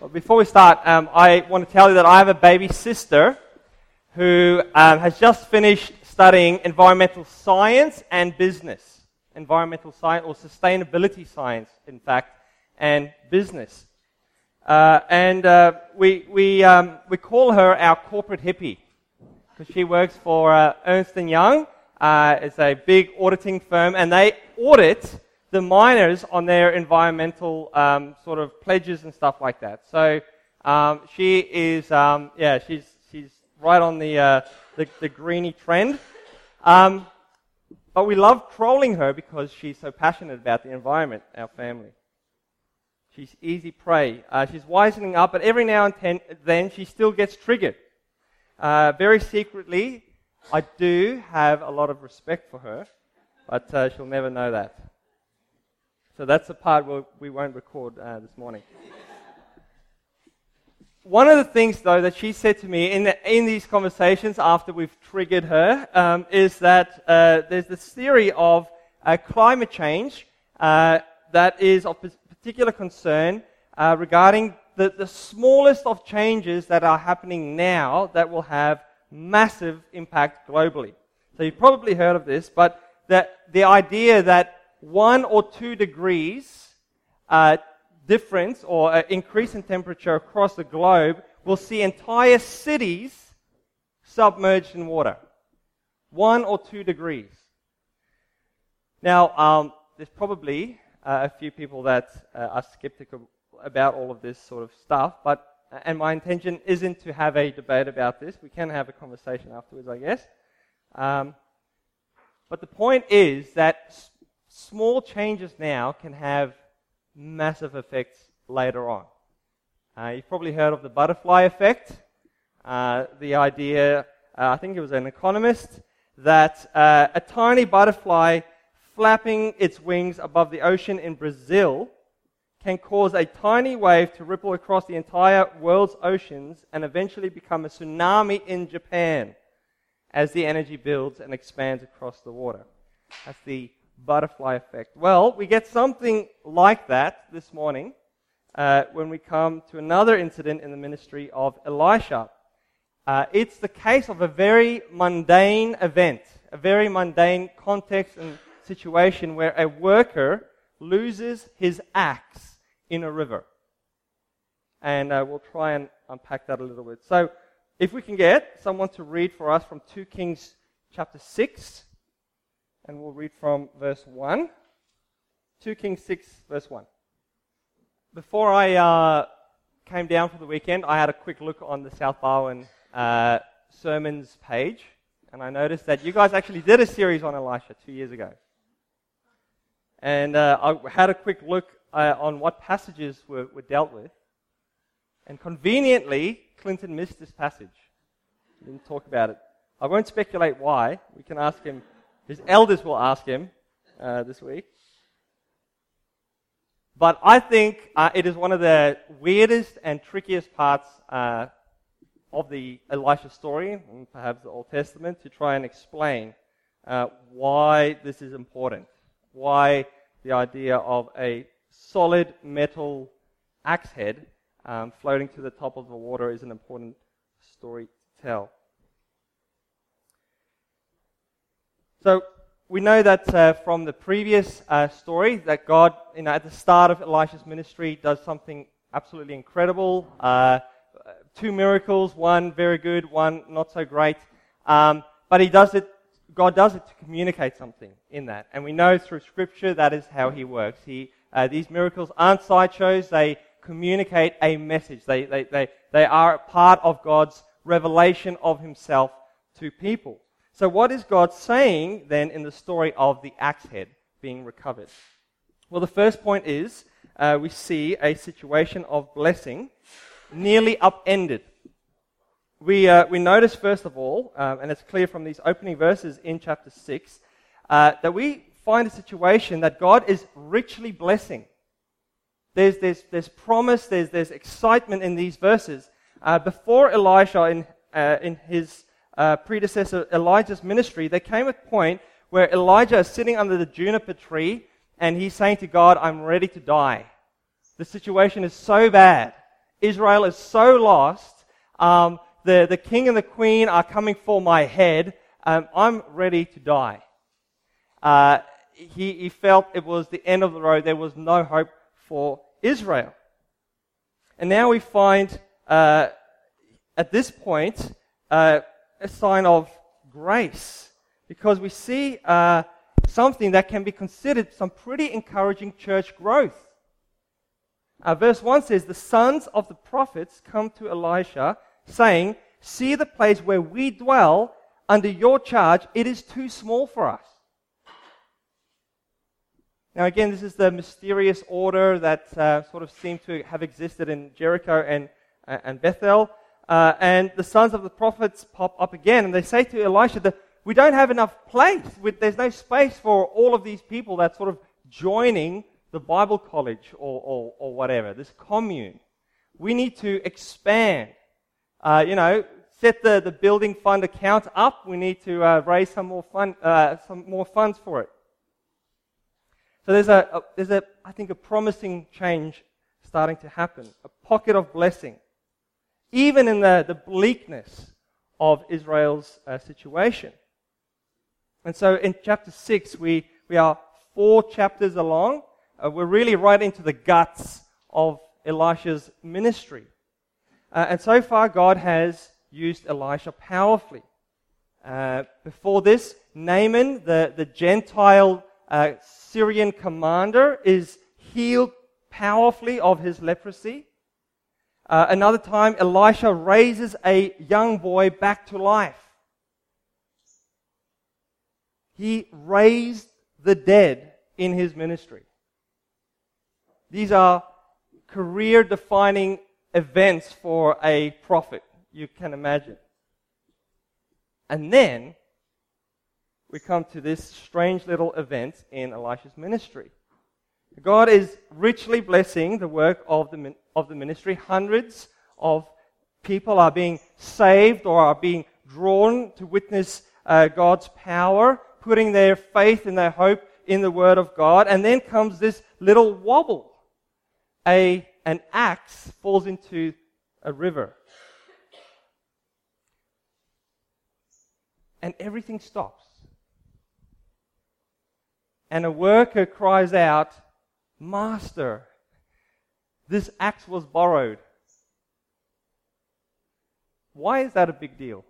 Well, before we start, um, I want to tell you that I have a baby sister who um, has just finished studying environmental science and business. Environmental science, or sustainability science, in fact, and business. Uh, and uh, we, we, um, we call her our corporate hippie because she works for uh, Ernst & Young. Uh, it's a big auditing firm, and they audit the miners on their environmental um, sort of pledges and stuff like that. So um, she is, um, yeah, she's, she's right on the, uh, the, the, greeny trend. Um, but we love trolling her because she's so passionate about the environment, our family. She's easy prey. Uh, she's wisening up, but every now and ten, then she still gets triggered. Uh, very secretly, I do have a lot of respect for her, but uh, she'll never know that. So that's the part where we won't record uh, this morning. One of the things, though, that she said to me in, the, in these conversations after we've triggered her um, is that uh, there's this theory of uh, climate change uh, that is of particular concern uh, regarding the, the smallest of changes that are happening now that will have massive impact globally. So you've probably heard of this, but that the idea that one or two degrees uh, difference or uh, increase in temperature across the globe will see entire cities submerged in water. One or two degrees. Now, um, there's probably uh, a few people that uh, are skeptical about all of this sort of stuff, but and my intention isn't to have a debate about this. We can have a conversation afterwards, I guess. Um, but the point is that small changes now can have massive effects later on. Uh, you've probably heard of the butterfly effect. Uh, the idea, uh, I think it was an economist, that uh, a tiny butterfly flapping its wings above the ocean in Brazil can cause a tiny wave to ripple across the entire world's oceans and eventually become a tsunami in Japan as the energy builds and expands across the water. That's the butterfly effect? Well, we get something like that this morning uh, when we come to another incident in the ministry of Elisha. Uh, it's the case of a very mundane event, a very mundane context and situation where a worker loses his axe in a river. And uh, we'll try and unpack that a little bit. So, if we can get someone to read for us from 2 Kings chapter 6, and we'll read from verse 1. 2 Kings 6, verse 1. Before I uh, came down for the weekend, I had a quick look on the South Barwon uh, sermons page, and I noticed that you guys actually did a series on Elisha two years ago. And uh, I had a quick look uh, on what passages were, were dealt with. And conveniently, Clinton missed this passage. He didn't talk about it. I won't speculate why. We can ask him his elders will ask him uh, this week. But I think uh, it is one of the weirdest and trickiest parts uh, of the Elisha story, and perhaps the Old Testament, to try and explain uh, why this is important. Why the idea of a solid metal axe head um, floating to the top of the water is an important story to tell. So we know that uh, from the previous uh, story that God, you know, at the start of Elisha's ministry, does something absolutely incredible. Uh, two miracles, one very good, one not so great. Um, but he does it. God does it to communicate something in that, and we know through Scripture that is how He works. He, uh, these miracles aren't sideshows; they communicate a message. They, they, they, they are part of God's revelation of Himself to people. So, what is God saying then in the story of the axe head being recovered? Well, the first point is uh, we see a situation of blessing nearly upended. We, uh, we notice, first of all, um, and it's clear from these opening verses in chapter 6, uh, that we find a situation that God is richly blessing. There's, there's, there's promise, there's, there's excitement in these verses. Uh, before Elisha, in, uh, in his uh, predecessor Elijah's ministry, there came a point where Elijah is sitting under the juniper tree and he's saying to God, I'm ready to die. The situation is so bad. Israel is so lost. Um, the, the king and the queen are coming for my head. Um, I'm ready to die. Uh, he, he felt it was the end of the road. There was no hope for Israel. And now we find uh, at this point uh, a sign of grace because we see uh, something that can be considered some pretty encouraging church growth. Uh, verse 1 says, The sons of the prophets come to Elisha, saying, See the place where we dwell under your charge, it is too small for us. Now, again, this is the mysterious order that uh, sort of seemed to have existed in Jericho and, uh, and Bethel. Uh, and the sons of the prophets pop up again, and they say to Elisha that we don't have enough place. There's no space for all of these people that sort of joining the Bible college or, or, or whatever, this commune. We need to expand. Uh, you know, set the, the building fund account up. We need to uh, raise some more, fund, uh, some more funds for it. So there's a, a, there's a, I think, a promising change starting to happen, a pocket of blessing, even in the, the bleakness of Israel's uh, situation. And so in chapter 6, we, we are four chapters along, uh, we're really right into the guts of Elisha's ministry. Uh, and so far, God has used Elisha powerfully. Uh, before this, Naaman, the, the Gentile uh, Syrian commander, is healed powerfully of his leprosy. Uh, another time, Elisha raises a young boy back to life. He raised the dead in his ministry. These are career defining events for a prophet, you can imagine. And then we come to this strange little event in Elisha's ministry. God is richly blessing the work of the, of the ministry. Hundreds of people are being saved or are being drawn to witness uh, God's power, putting their faith and their hope in the Word of God. And then comes this little wobble a, an axe falls into a river. And everything stops. And a worker cries out, Master, this axe was borrowed. Why is that a big deal?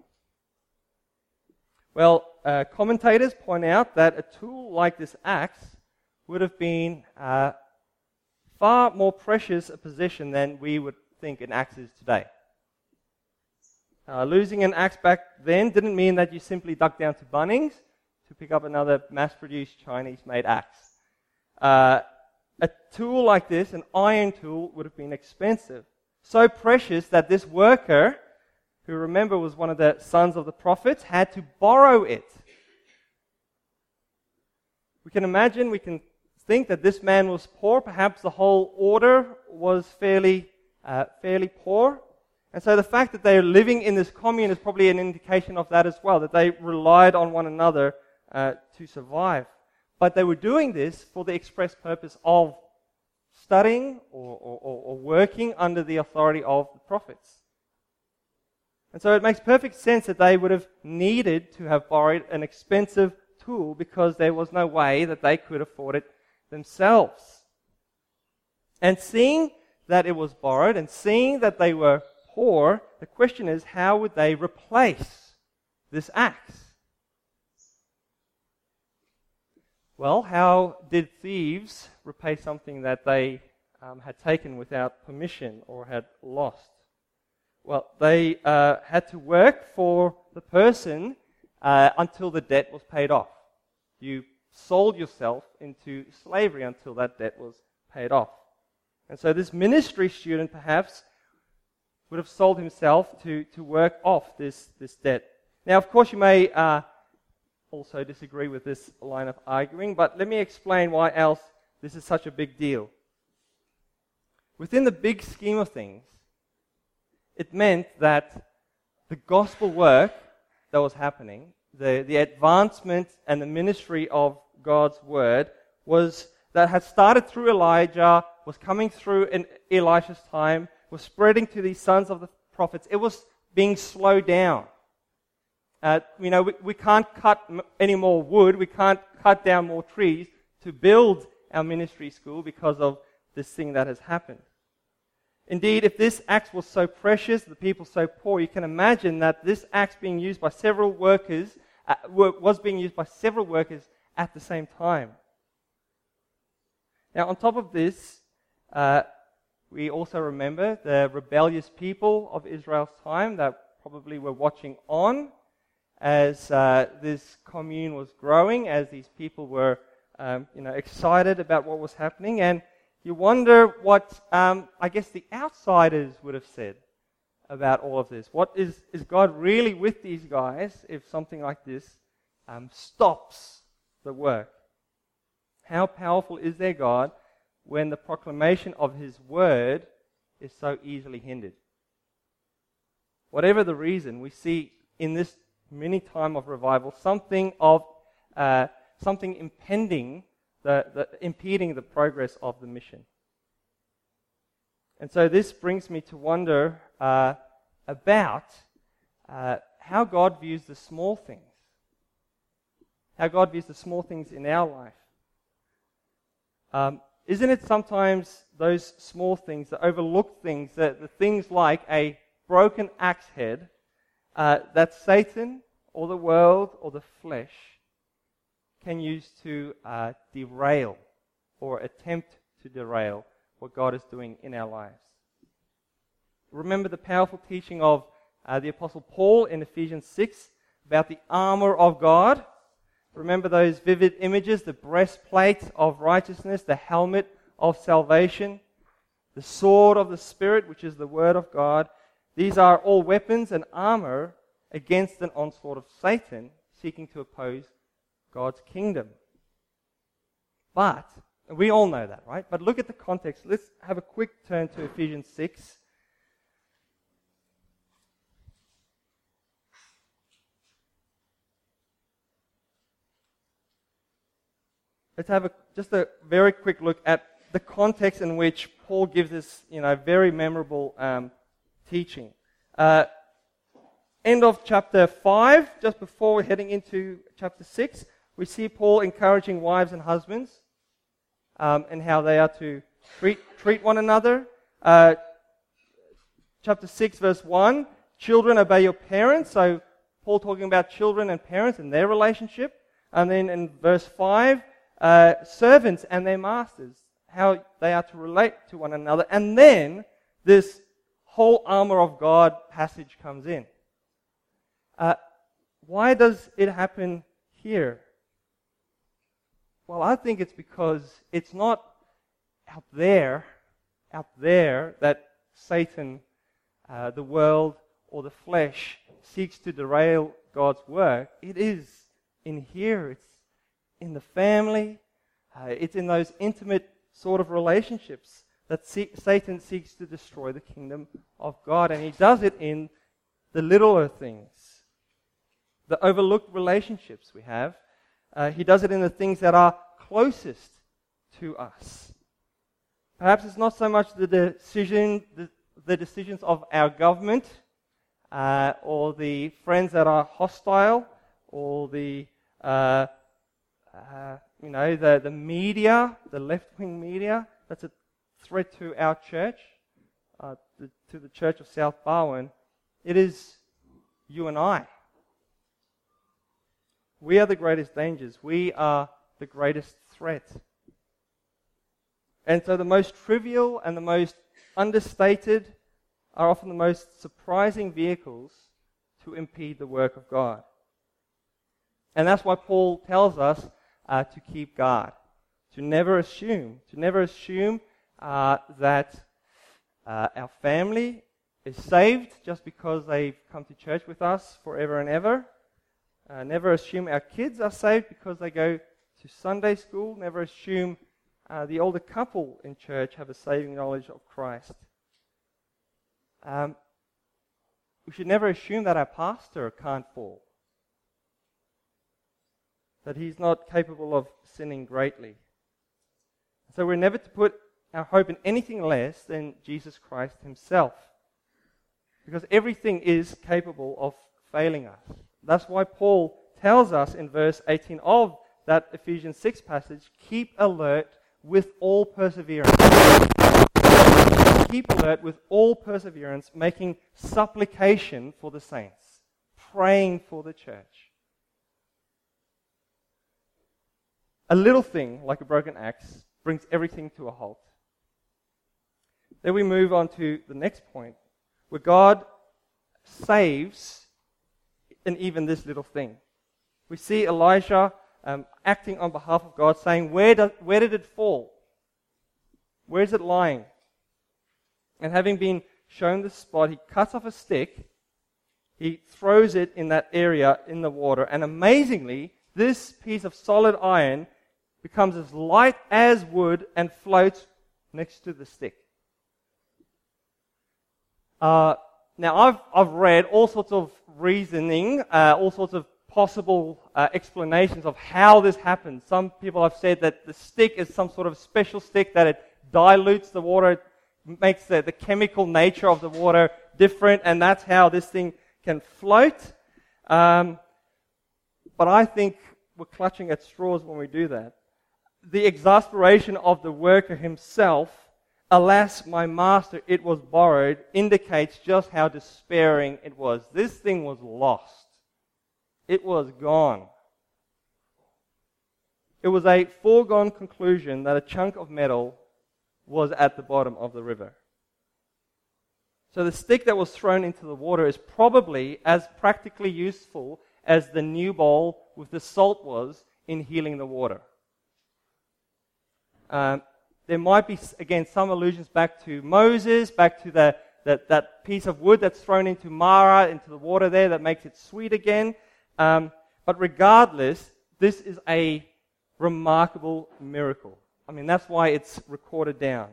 Well, uh, commentators point out that a tool like this axe would have been uh, far more precious a possession than we would think an axe is today. Uh, losing an axe back then didn't mean that you simply ducked down to Bunnings to pick up another mass produced Chinese made axe. A tool like this, an iron tool, would have been expensive. So precious that this worker, who remember was one of the sons of the prophets, had to borrow it. We can imagine, we can think that this man was poor. Perhaps the whole order was fairly, uh, fairly poor. And so the fact that they're living in this commune is probably an indication of that as well, that they relied on one another uh, to survive. But they were doing this for the express purpose of studying or, or, or working under the authority of the prophets. And so it makes perfect sense that they would have needed to have borrowed an expensive tool because there was no way that they could afford it themselves. And seeing that it was borrowed and seeing that they were poor, the question is how would they replace this axe? Well, how did thieves repay something that they um, had taken without permission or had lost? Well, they uh, had to work for the person uh, until the debt was paid off. You sold yourself into slavery until that debt was paid off. And so this ministry student perhaps would have sold himself to, to work off this, this debt. Now, of course, you may uh, also disagree with this line of arguing, but let me explain why else this is such a big deal. Within the big scheme of things, it meant that the gospel work that was happening, the, the advancement and the ministry of God's word was that had started through Elijah, was coming through in Elisha's time, was spreading to these sons of the prophets, it was being slowed down. Uh, you know, we, we can't cut m- any more wood, we can't cut down more trees to build our ministry school because of this thing that has happened. Indeed, if this axe was so precious, the people so poor, you can imagine that this axe being used by several workers uh, was being used by several workers at the same time. Now, on top of this, uh, we also remember the rebellious people of Israel's time that probably were watching on as uh, this commune was growing, as these people were um, you know, excited about what was happening. And you wonder what, um, I guess, the outsiders would have said about all of this. What is, is God really with these guys if something like this um, stops the work? How powerful is their God when the proclamation of His word is so easily hindered? Whatever the reason, we see in this mini time of revival something of uh, something impending, the, the, impeding the progress of the mission. And so this brings me to wonder uh, about uh, how God views the small things. How God views the small things in our life. Um, isn't it sometimes those small things, the overlooked things, the, the things like a broken axe head, uh, that Satan or the world or the flesh can use to uh, derail or attempt to derail what God is doing in our lives. Remember the powerful teaching of uh, the Apostle Paul in Ephesians 6 about the armor of God. Remember those vivid images the breastplate of righteousness, the helmet of salvation, the sword of the Spirit, which is the Word of God. These are all weapons and armor against an onslaught of Satan seeking to oppose God's kingdom. But, we all know that, right? But look at the context. Let's have a quick turn to Ephesians 6. Let's have a, just a very quick look at the context in which Paul gives this, you know, very memorable um, teaching. Uh, end of chapter 5, just before we're heading into chapter 6, we see Paul encouraging wives and husbands um, and how they are to treat, treat one another. Uh, chapter 6, verse 1 Children, obey your parents. So, Paul talking about children and parents and their relationship. And then in verse 5, uh, servants and their masters, how they are to relate to one another. And then this whole armor of God passage comes in. Uh, why does it happen here? Well, I think it's because it's not out there, out there that Satan, uh, the world, or the flesh seeks to derail God's work. It is in here. It's in the family. Uh, it's in those intimate sort of relationships that Satan seeks to destroy the kingdom of God. And he does it in the littler things, the overlooked relationships we have, uh, he does it in the things that are closest to us. Perhaps it's not so much the decision, the, the decisions of our government, uh, or the friends that are hostile, or the uh, uh, you know the, the media, the left-wing media. That's a threat to our church, uh, the, to the Church of South Barwon. It is you and I. We are the greatest dangers. We are the greatest threat. And so the most trivial and the most understated are often the most surprising vehicles to impede the work of God. And that's why Paul tells us uh, to keep guard, to never assume, to never assume uh, that uh, our family is saved just because they've come to church with us forever and ever, uh, never assume our kids are saved because they go to Sunday school. Never assume uh, the older couple in church have a saving knowledge of Christ. Um, we should never assume that our pastor can't fall, that he's not capable of sinning greatly. So we're never to put our hope in anything less than Jesus Christ himself. Because everything is capable of failing us. That's why Paul tells us in verse 18 of that Ephesians 6 passage keep alert with all perseverance. Keep alert with all perseverance, making supplication for the saints, praying for the church. A little thing, like a broken axe, brings everything to a halt. Then we move on to the next point, where God saves in even this little thing. We see Elijah um, acting on behalf of God, saying, where, where did it fall? Where is it lying? And having been shown the spot, he cuts off a stick, he throws it in that area in the water, and amazingly, this piece of solid iron becomes as light as wood and floats next to the stick. Uh, now, I've, I've read all sorts of reasoning, uh, all sorts of possible uh, explanations of how this happens. Some people have said that the stick is some sort of special stick that it dilutes the water, it makes the, the chemical nature of the water different, and that's how this thing can float. Um, but I think we're clutching at straws when we do that. The exasperation of the worker himself Alas, my master, it was borrowed, indicates just how despairing it was. This thing was lost. It was gone. It was a foregone conclusion that a chunk of metal was at the bottom of the river. So the stick that was thrown into the water is probably as practically useful as the new bowl with the salt was in healing the water. Um, there might be, again, some allusions back to Moses, back to the, that, that piece of wood that's thrown into Mara, into the water there that makes it sweet again. Um, but regardless, this is a remarkable miracle. I mean, that's why it's recorded down.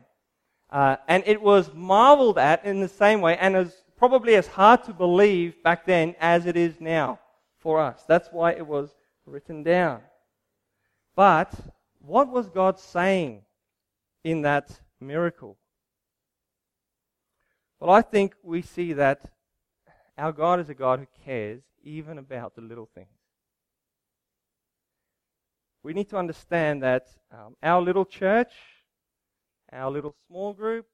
Uh, and it was marveled at in the same way and is probably as hard to believe back then as it is now for us. That's why it was written down. But what was God saying in that miracle? Well, I think we see that our God is a God who cares even about the little things. We need to understand that um, our little church, our little small group,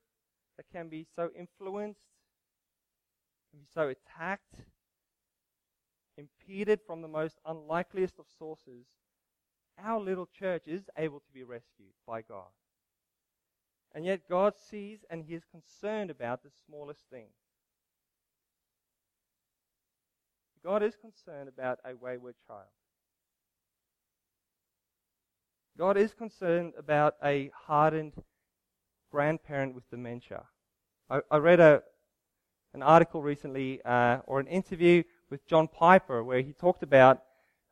that can be so influenced, can be so attacked, impeded from the most unlikeliest of sources, our little church is able to be rescued by God. And yet God sees and He is concerned about the smallest thing. God is concerned about a wayward child. God is concerned about a hardened grandparent with dementia. I, I read a, an article recently, uh, or an interview with John Piper, where he talked about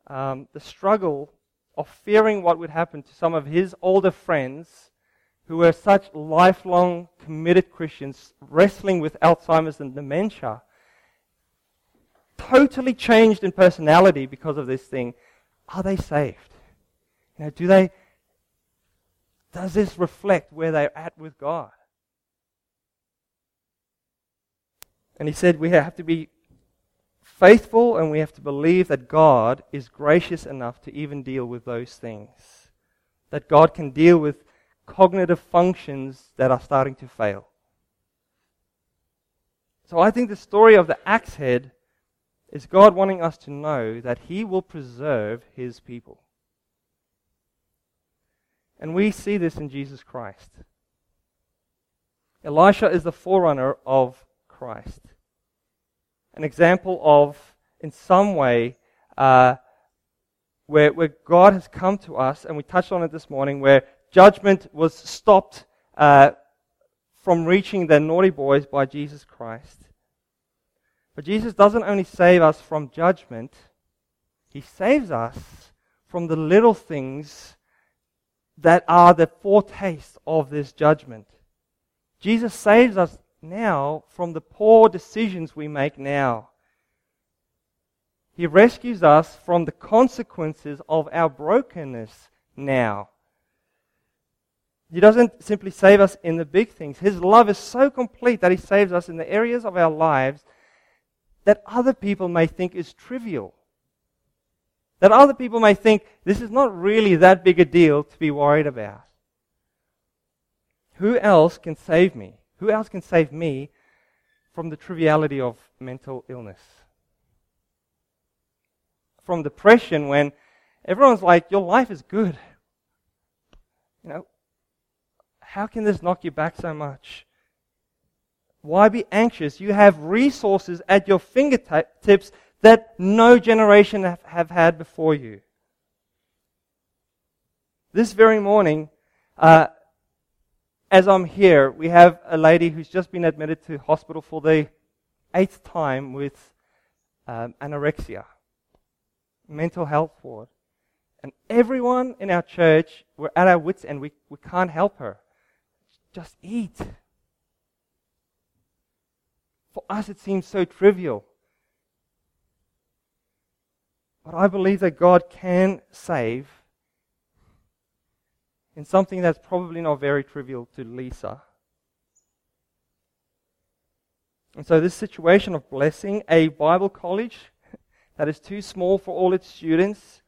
um, the struggle of fearing what would happen to some of his older friends who were such lifelong committed Christians wrestling with Alzheimer's and dementia, totally changed in personality because of this thing. Are they saved? You know, do they does this reflect where they're at with God? And he said we have to be faithful and we have to believe that God is gracious enough to even deal with those things. That God can deal with cognitive functions that are starting to fail. So I think the story of the axe head is God wanting us to know that He will preserve His people. And we see this in Jesus Christ. Elisha is the forerunner of Christ. An example of, in some way, uh, where, where God has come to us, and we touched on it this morning, where judgment was stopped uh, from reaching the naughty boys by Jesus Christ. But Jesus doesn't only save us from judgment, He saves us from the little things that are the foretaste of this judgment. Jesus saves us now from the poor decisions we make now. He rescues us from the consequences of our brokenness now. He doesn't simply save us in the big things. His love is so complete that He saves us in the areas of our lives that other people may think is trivial. That other people may think this is not really that big a deal to be worried about. Who else can save me? Who else can save me from the triviality of mental illness? From depression when everyone's like, your life is good. You know, how can this knock you back so much? Why be anxious? You have resources at your fingertips that no generation have, had before you. This very morning, uh, as I'm here, we have a lady who's just been admitted to hospital for the eighth time with um, anorexia, mental health ward. And everyone in our church, we're at our wits' end. We, we can't help her. Just eat. For us, it seems so trivial. But I believe that God can save in something that's probably not very trivial to Lisa. And so, this situation of blessing a Bible college that is too small for all its students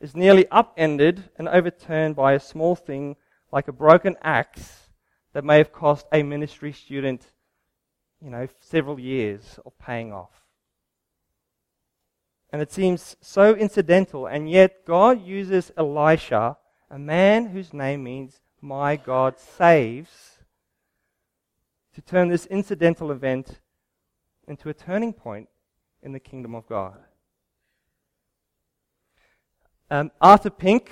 is nearly upended and overturned by a small thing like a broken axe that may have cost a ministry student, you know, several years of paying off. And it seems so incidental, and yet God uses Elisha a man whose name means my God saves, to turn this incidental event into a turning point in the kingdom of God. Um, Arthur Pink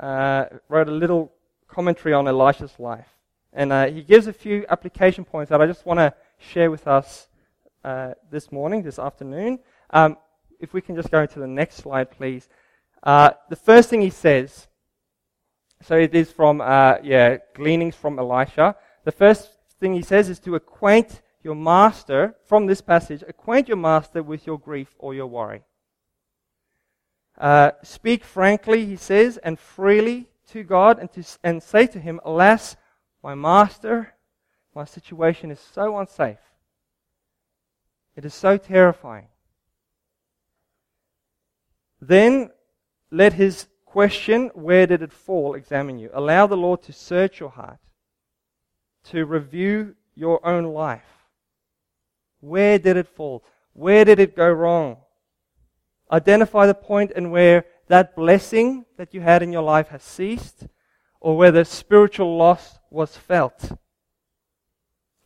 uh, wrote a little commentary on Elisha's life, and uh, he gives a few application points that I just want to share with us uh, this morning, this afternoon. Um, if we can just go to the next slide, please. Uh, the first thing he says so it is from, uh, yeah, gleanings from Elisha. The first thing he says is to acquaint your master, from this passage, acquaint your master with your grief or your worry. Uh, speak frankly, he says, and freely to God and, to, and say to him, Alas, my master, my situation is so unsafe. It is so terrifying. Then let his question, where did it fall, examine you. Allow the Lord to search your heart, to review your own life. Where did it fall? Where did it go wrong? Identify the point in where that blessing that you had in your life has ceased or whether spiritual loss was felt.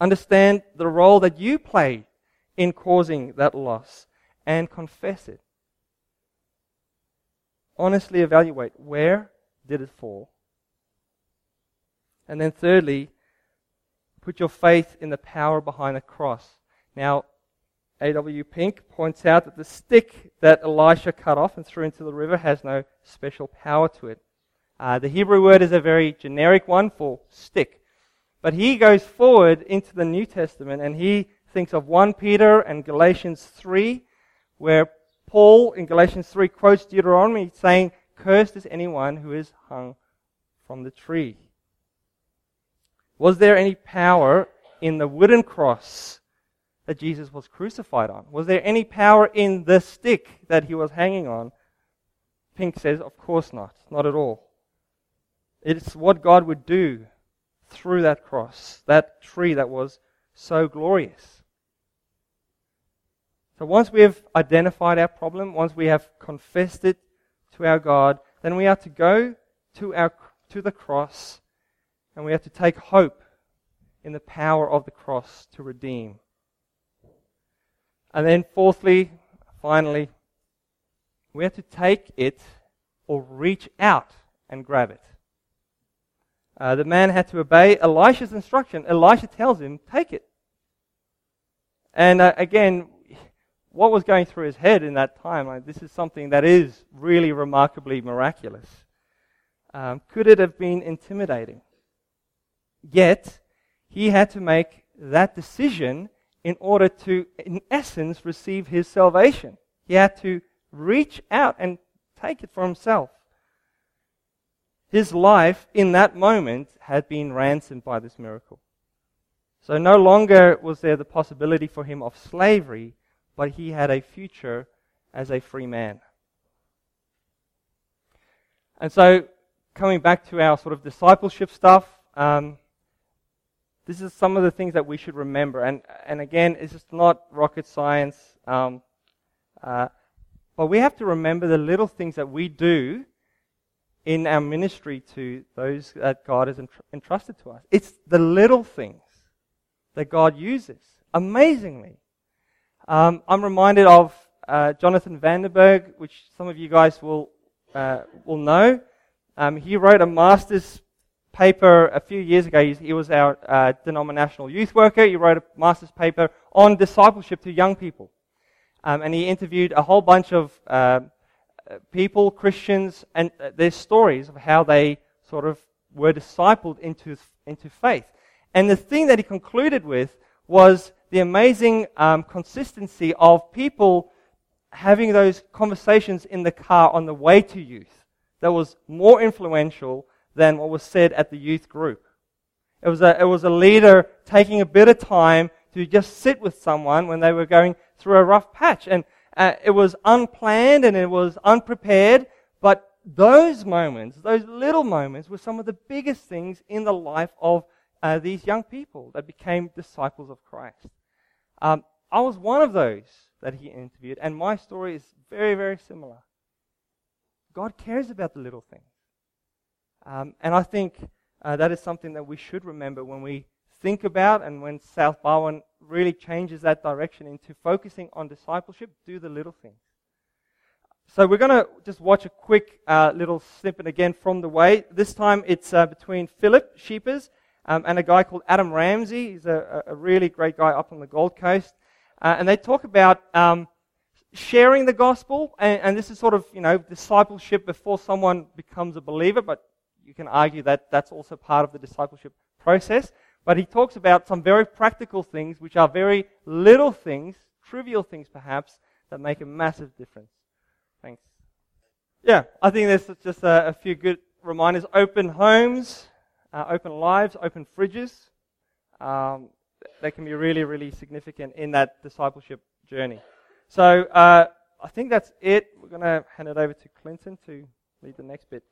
Understand the role that you played in causing that loss and confess it honestly evaluate where did it fall? And then thirdly, put your faith in the power behind the cross. Now, A.W. Pink points out that the stick that Elisha cut off and threw into the river has no special power to it. Uh, the Hebrew word is a very generic one for stick. But he goes forward into the New Testament and he thinks of 1 Peter and Galatians 3, where Paul in Galatians 3 quotes Deuteronomy saying, Cursed is anyone who is hung from the tree. Was there any power in the wooden cross that Jesus was crucified on? Was there any power in the stick that he was hanging on? Pink says, Of course not. Not at all. It's what God would do through that cross, that tree that was so glorious. So once we have identified our problem, once we have confessed it to our God, then we are to go to, our, to the cross and we have to take hope in the power of the cross to redeem. And then, fourthly, finally, we have to take it or reach out and grab it. Uh, the man had to obey Elisha's instruction. Elisha tells him, take it. And uh, again, what was going through his head in that time? Like, this is something that is really remarkably miraculous. Um, could it have been intimidating? Yet, he had to make that decision in order to, in essence, receive his salvation. He had to reach out and take it for himself. his life in that moment had been ransomed by this miracle. So no longer was there the possibility for him of slavery, but he had a future as a free man. And so, coming back to our sort of discipleship stuff, um, this is some of the things that we should remember. And, and again, it's just not rocket science. Um, uh, but we have to remember the little things that we do in our ministry to those that God has entrusted to us. It's the little things that God uses amazingly. Um, I'm reminded of uh, Jonathan Vandenberg, which some of you guys will uh, will know. Um, he wrote a master's paper a few years ago. He, was our uh, denominational youth worker. He wrote a master's paper on discipleship to young people, um, and he interviewed a whole bunch of uh, people, Christians, and uh, their stories of how they sort of were discipled into into faith. And the thing that he concluded with was the amazing um, consistency of people having those conversations in the car on the way to youth that was more influential than what was said at the youth group. It was a, it was a leader taking a bit of time to just sit with someone when they were going through a rough patch. And uh, it was unplanned and it was unprepared, but those moments, those little moments, were some of the biggest things in the life of uh, these young people that became disciples of Christ. Um, I was one of those that he interviewed, and my story is very, very similar. God cares about the little things. Um, and I think uh, that is something that we should remember when we think about and when South Barwon really changes that direction into focusing on discipleship, do the little things. So we're going to just watch a quick uh, little snippet again from the way. This time it's uh, between Philip Scheepers um, and a guy called Adam Ramsey. He's a, a, really great guy up on the Gold Coast. Uh, and they talk about um, sharing the gospel, and, and, this is sort of, you know, discipleship before someone becomes a believer, but you can argue that that's also part of the discipleship process. But he talks about some very practical things, which are very little things, trivial things perhaps, that make a massive difference. Thanks. Yeah, I think there's just a, a few good reminders. Open homes, uh, open lives, open fridges. Um, they can be really, really significant in that discipleship journey. So uh, I think that's it. We're going to hand it over to Clinton to lead the next bit.